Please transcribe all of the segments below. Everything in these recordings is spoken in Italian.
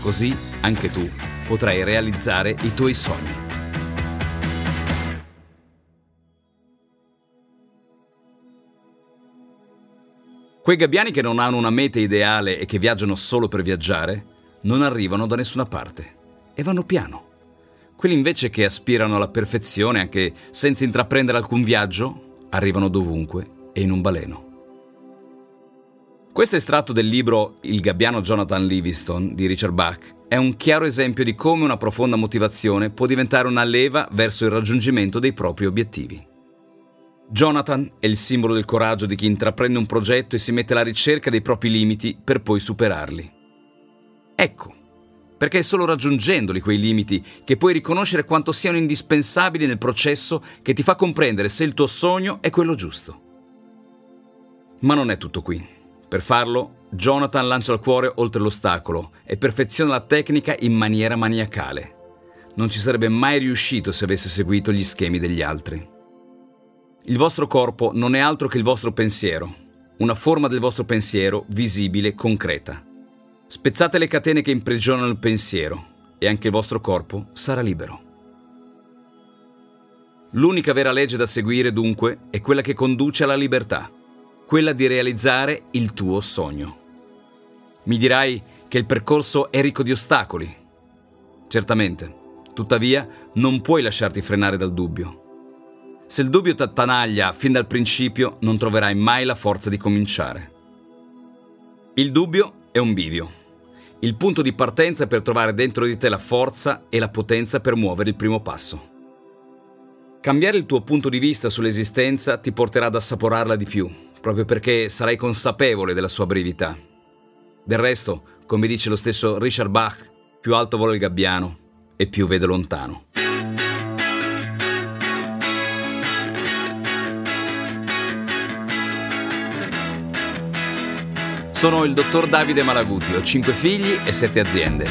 Così anche tu potrai realizzare i tuoi sogni. Quei gabbiani che non hanno una meta ideale e che viaggiano solo per viaggiare, non arrivano da nessuna parte e vanno piano. Quelli invece che aspirano alla perfezione anche senza intraprendere alcun viaggio, arrivano dovunque e in un baleno. Questo estratto del libro Il gabbiano Jonathan Livingston di Richard Bach è un chiaro esempio di come una profonda motivazione può diventare una leva verso il raggiungimento dei propri obiettivi. Jonathan è il simbolo del coraggio di chi intraprende un progetto e si mette alla ricerca dei propri limiti per poi superarli. Ecco, perché è solo raggiungendoli quei limiti che puoi riconoscere quanto siano indispensabili nel processo che ti fa comprendere se il tuo sogno è quello giusto. Ma non è tutto qui. Per farlo, Jonathan lancia il cuore oltre l'ostacolo e perfeziona la tecnica in maniera maniacale. Non ci sarebbe mai riuscito se avesse seguito gli schemi degli altri. Il vostro corpo non è altro che il vostro pensiero, una forma del vostro pensiero visibile, concreta. Spezzate le catene che imprigionano il pensiero e anche il vostro corpo sarà libero. L'unica vera legge da seguire, dunque, è quella che conduce alla libertà quella di realizzare il tuo sogno. Mi dirai che il percorso è ricco di ostacoli. Certamente, tuttavia non puoi lasciarti frenare dal dubbio. Se il dubbio ti attanaglia fin dal principio, non troverai mai la forza di cominciare. Il dubbio è un bivio, il punto di partenza per trovare dentro di te la forza e la potenza per muovere il primo passo. Cambiare il tuo punto di vista sull'esistenza ti porterà ad assaporarla di più, proprio perché sarai consapevole della sua brevità. Del resto, come dice lo stesso Richard Bach, più alto vola il gabbiano e più vede lontano. Sono il dottor Davide Malaguti, ho cinque figli e sette aziende.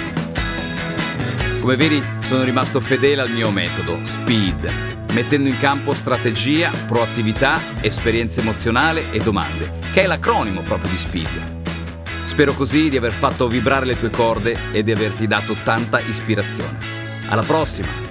Come vedi, sono rimasto fedele al mio metodo, SPEED mettendo in campo strategia, proattività, esperienza emozionale e domande, che è l'acronimo proprio di SPEED. Spero così di aver fatto vibrare le tue corde e di averti dato tanta ispirazione. Alla prossima!